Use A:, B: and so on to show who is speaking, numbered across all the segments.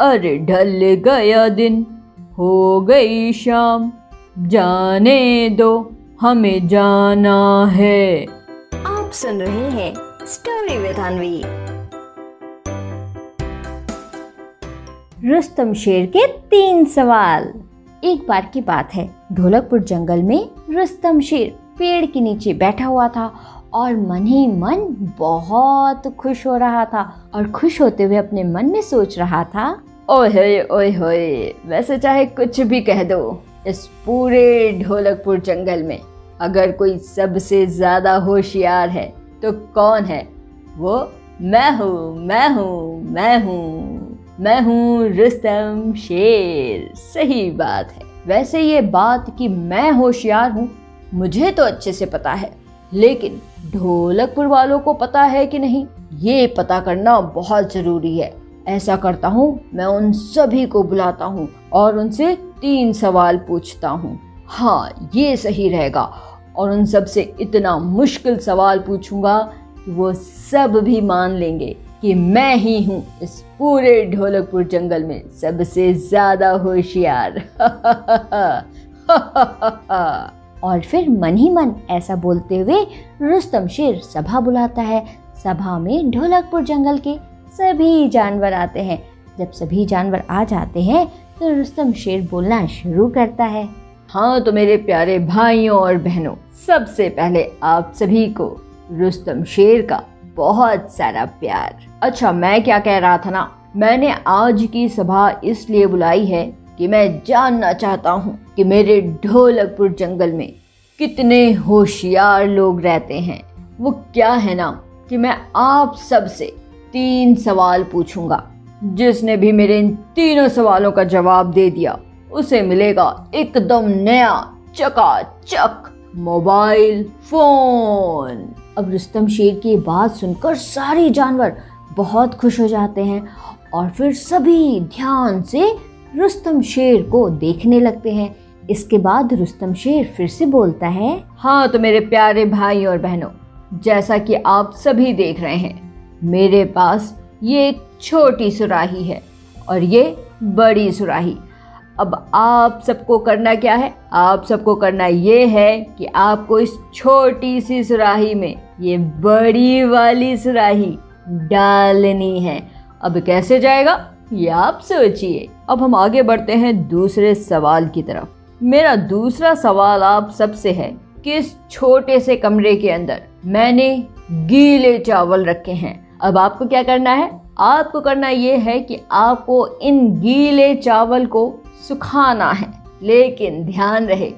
A: अरे ढल गया दिन। हो गई शाम। जाने दो हमें जाना है।
B: आप सुन रहे हैं स्टोरी विद अनवी रुस्तम शेर के तीन सवाल। एक बार की बात है ढोलकपुर जंगल में रुस्तम शेर पेड़ के नीचे बैठा हुआ था और मन ही मन बहुत खुश हो रहा था और खुश होते हुए अपने मन में सोच रहा था
A: ओहे ओए होए, वैसे चाहे कुछ भी कह दो, इस पूरे ढोलकपुर जंगल में अगर कोई सबसे ज़्यादा होशियार है तो कौन है? वो मैं हूँ मैं हूँ मैं हूँ मैं हूँ रुस्तम शेर। सही बात है। वैसे ये बात कि मैं होशियार हूँ, मुझे तो अच्छे से पता है, लेकिन ढोलकपुर वालों को पता है कि नहीं, ये पता करना बहुत ज़रूरी है। ऐसा करता हूँ, मैं उन सभी को बुलाता हूँ और उनसे तीन सवाल पूछता हूँ। हाँ ये सही रहेगा और उन सबसे इतना मुश्किल सवाल पूछूँगा कि वो सब भी मान लेंगे कि मैं ही हूँ इस पूरे ढोलकपुर जंगल में सबसे ज़्यादा होशियार।
B: और फिर मन ही मन ऐसा बोलते हुए रुस्तम शेर सभा बुलाता है। सभा में ढोलकपुर जंगल के सभी जानवर आते हैं। जब सभी जानवर आ जाते हैं तो रुस्तम शेर बोलना शुरू करता है।
A: हाँ तो मेरे प्यारे भाइयों और बहनों, सबसे पहले आप सभी को रुस्तम शेर का बहुत सारा प्यार। अच्छा मैं क्या कह रहा था ना? मैंने आज की सभा इसलिए बुलाई है कि मैं जानना चाहता हूँ कि मेरे ढोलकपुर जंगल में कितने होशियार लोग रहते हैं। वो क्या है ना कि मैं आप सबसे तीन सवाल पूछूँगा। जिसने भी मेरे इन तीनों सवालों का जवाब दे दिया, उसे मिलेगा एकदम नया चकाचक मोबाइल फ़ोन।
B: अब रुस्तम शेर की बात सुनकर सारे जानवर बहुत खुश हो जाते हैं और फिर सभी ध्यान से रुस्तम शेर को देखने लगते हैं। इसके बाद रुस्तम शेर फिर से बोलता है
A: हाँ तो मेरे प्यारे भाई और बहनों, जैसा कि आप सभी देख रहे हैं मेरे पास ये एक छोटी सुराही है और ये बड़ी सुराही। अब आप सबको करना क्या है? आप सबको करना ये है कि आपको इस छोटी सी सुराही में ये बड़ी वाली सुराही डालनी है। अब कैसे जाएगा? ये आप सोचिए। अब हम आगे बढ़ते हैं दूसरे सवाल की तरफ़। मेरा दूसरा सवाल आप सबसे है कि इस छोटे से कमरे के अंदर मैंने गीले चावल रखे हैं? अब आपको क्या करना है? आपको करना ये है कि आपको इन गीले चावल को सुखाना है। लेकिन ध्यान रहे,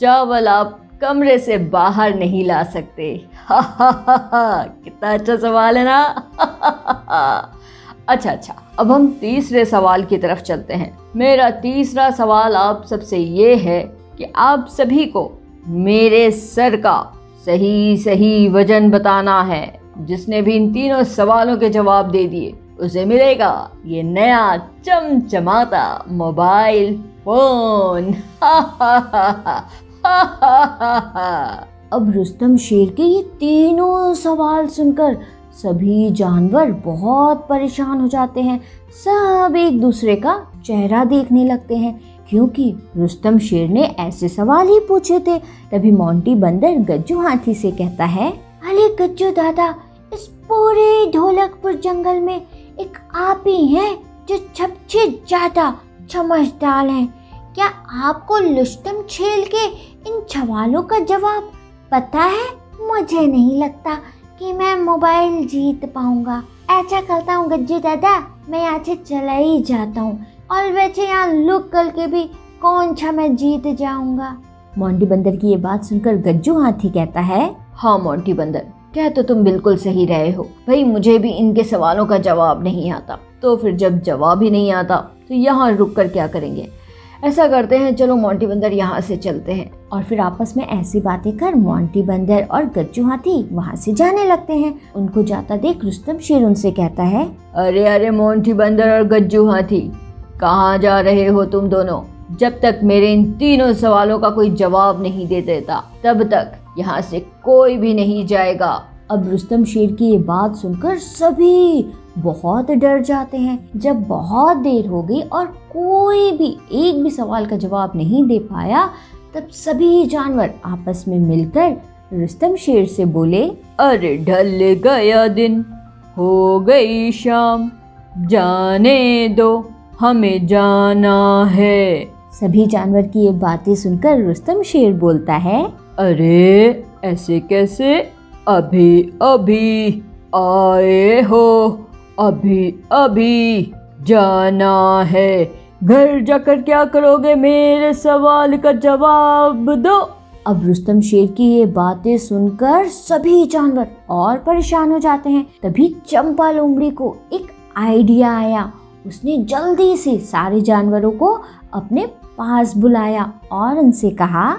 A: चावल आप कमरे से बाहर नहीं ला सकते। हा हा हा हा, कितना अच्छा सवाल है ना? अच्छा अच्छा अब हम तीसरे सवाल की तरफ़ चलते हैं। मेरा तीसरा सवाल आप सबसे ये है कि आप सभी को मेरे सर का सही सही वज़न बताना है। जिसने भी इन तीनों सवालों के जवाब दे दिए, उसे मिलेगा ये नया चमचमाता मोबाइल फ़ोन।
B: अब रुस्तम शेर के ये तीनों सवाल सुनकर सभी जानवर बहुत परेशान हो जाते हैं। सब एक दूसरे का चेहरा देखने लगते हैं, क्योंकि रुस्तम शेर ने ऐसे सवाल ही पूछे थे। तभी मोंटी बंदर गज्जू हाथी से कहता है, अरे गज्जू दादा पूरे ढोलकपुर जंगल में एक आप ही हैं जो सबसे ज़्यादा समझदार हैं। क्या आपको लुष्टम छेल के इन सवालों का जवाब पता है? मुझे नहीं लगता कि मैं मोबाइल जीत पाऊँगा। ऐसा करता हूँ, गज्जू दादा, मैं यहाँ से चला ही जाता हूँ। और वैसे यहाँ लुक करके भी कौन सा मैं जीत जाऊँगा? मोंटी बंदर की ये बात सुनकर गज्जू हाथी कहता है
A: हाँ मोंटी बंदर कह तो तुम बिल्कुल सही रहे हो। भाई, मुझे भी इनके सवालों का जवाब नहीं आता। तो फिर जब जवाब ही नहीं आता तो यहाँ रुक कर क्या करेंगे? ऐसा करते हैं, चलो मोंटी बंदर यहाँ से चलते हैं।
B: और फिर आपस में ऐसी बातें कर मोंटी बंदर और गज्जू हाथी वहाँ से जाने लगते हैं। उनको जाता देख रुस्तम शेर उनसे कहता है,
A: अरे अरे, मोंटी बंदर और गज्जू हाथी, कहाँ जा रहे हो तुम दोनों? जब तक मेरे इन तीनों सवालों का कोई जवाब नहीं दे देता, तब तक यहाँ से कोई भी नहीं जाएगा।
B: अब रुस्तम शेर की ये बात सुनकर सभी बहुत डर जाते हैं। जब बहुत देर हो गई और कोई भी एक भी सवाल का जवाब नहीं दे पाया, तब सभी जानवर आपस में मिलकर रुस्तम शेर से बोले,
A: अरे ढल गया दिन, हो गई शाम, जाने दो, हमें जाना है।
B: सभी जानवर की ये बातें सुनकर रुस्तम शेर बोलता है
A: अरे, ऐसे कैसे? अभी अभी, आए हो। अभी अभी, जाना है। घर जाकर क्या करोगे? मेरे सवाल का जवाब दो।
B: अब रुस्तम शेर की ये बातें सुनकर सभी जानवर और परेशान हो जाते हैं। तभी चंपा लोमड़ी को एक आइडिया आया। उसने जल्दी से सारे जानवरों को अपने पास बुलाया और उनसे कहा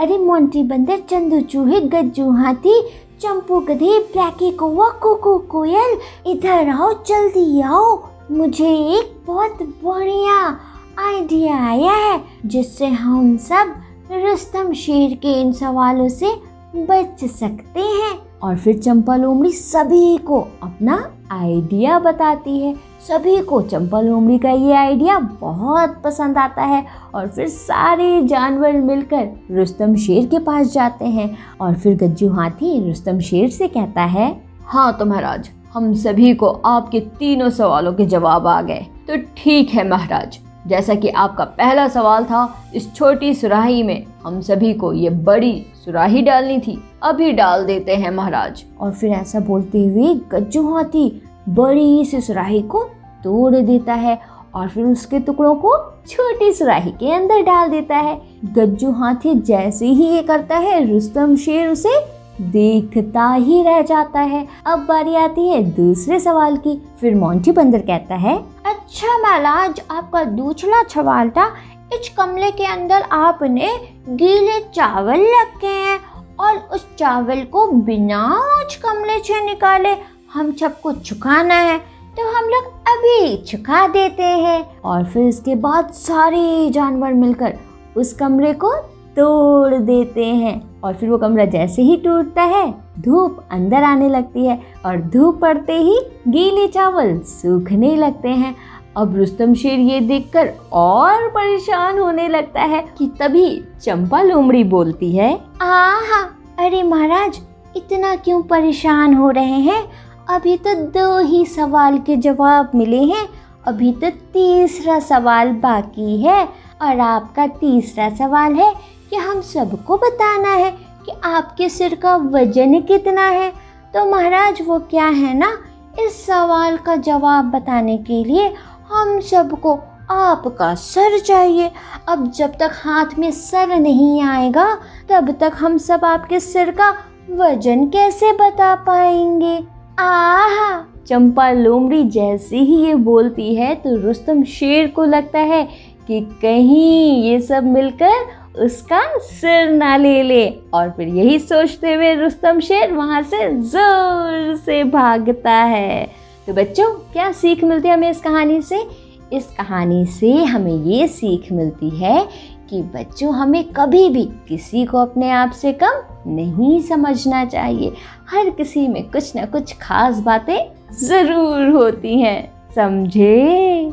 B: अरे मोंटी बंदर, चंदू चूहे, गज्जू हाथी, चंपू गधे ब्लैकी कौवा, कोको कोयल, इधर आओ, जल्दी आओ। मुझे एक बहुत बढ़िया आइडिया आया है, जिससे हम सब रुस्तम शेर के इन सवालों से बच सकते हैं। और फिर चंपा लोमड़ी सभी को अपना आइडिया बताती है। सभी को चंपल लोमड़ी का ये आइडिया बहुत पसंद आता है और फिर सारे जानवर मिलकर रुस्तम शेर के पास जाते हैं और फिर गज्जू हाथी रुस्तम शेर से कहता है
A: हाँ तो महाराज, हम सभी को आपके तीनों सवालों के जवाब आ गए। तो ठीक है महाराज जैसा कि आपका पहला सवाल था, इस छोटी सुराही में हम सभी को ये बड़ी सुराही डालनी थी। अभी डाल देते हैं महाराज।
B: और फिर ऐसा बोलते हुए गज्जू हाथी बड़ी सी सुराही को तोड़ देता है और फिर उसके टुकड़ों को छोटी सुराही के अंदर डाल देता है। गज्जू हाथी जैसे ही ये करता है, रुस्तम शेर उसे देखता ही रह जाता है। अब बारी आती है दूसरे सवाल की। फिर मोंटी बंदर कहता है
C: अच्छा महाराज, आपका दूसरा सवाल था इस कमरे के अंदर आपने गीले चावल रखे हैं और उस चावल को बिना उस कमरे से निकाले हम सबको चुकाना है तो हम लोग अभी चुका देते हैं।
B: और फिर इसके बाद सारे जानवर मिलकर उस कमरे को तोड़ देते हैं। और फिर वो कमरा जैसे ही टूटता है धूप अंदर आने लगती है और धूप पड़ते ही गीले चावल सूखने लगते हैं। अब रुस्तम शेर ये देखकर और परेशान होने लगता है कि तभी चंपा लोमड़ी बोलती है,
C: आहा, अरे महाराज, इतना क्यों परेशान हो रहे हैं? अभी तो दो ही सवाल के जवाब मिले हैं। अभी तो तीसरा सवाल बाकी है और आपका तीसरा सवाल है कि हम सबको बताना है कि आपके सिर का वज़न कितना है? तो महाराज, वो क्या है ना? इस सवाल का जवाब बताने के लिए हम सबको आपका सर चाहिए। अब जब तक हाथ में सर नहीं आएगा, तब तक हम सब आपके सिर का वज़न कैसे बता पाएँगे? आहा!
B: चंपा लोमड़ी जैसे ही ये बोलती है तो रुस्तम शेर को लगता है कि कहीं ये सब मिलकर उसका सिर ना ले ले। और फिर यही सोचते हुए रुस्तम शेर वहाँ से ज़ोर से भागता है। तो बच्चों, क्या सीख मिलती है हमें इस कहानी से? इस कहानी से हमें ये सीख मिलती है कि बच्चों, हमें कभी भी किसी को अपने आप से कम नहीं समझना चाहिए। हर किसी में कुछ ना कुछ खास बातें ज़रूर होती हैं। समझे?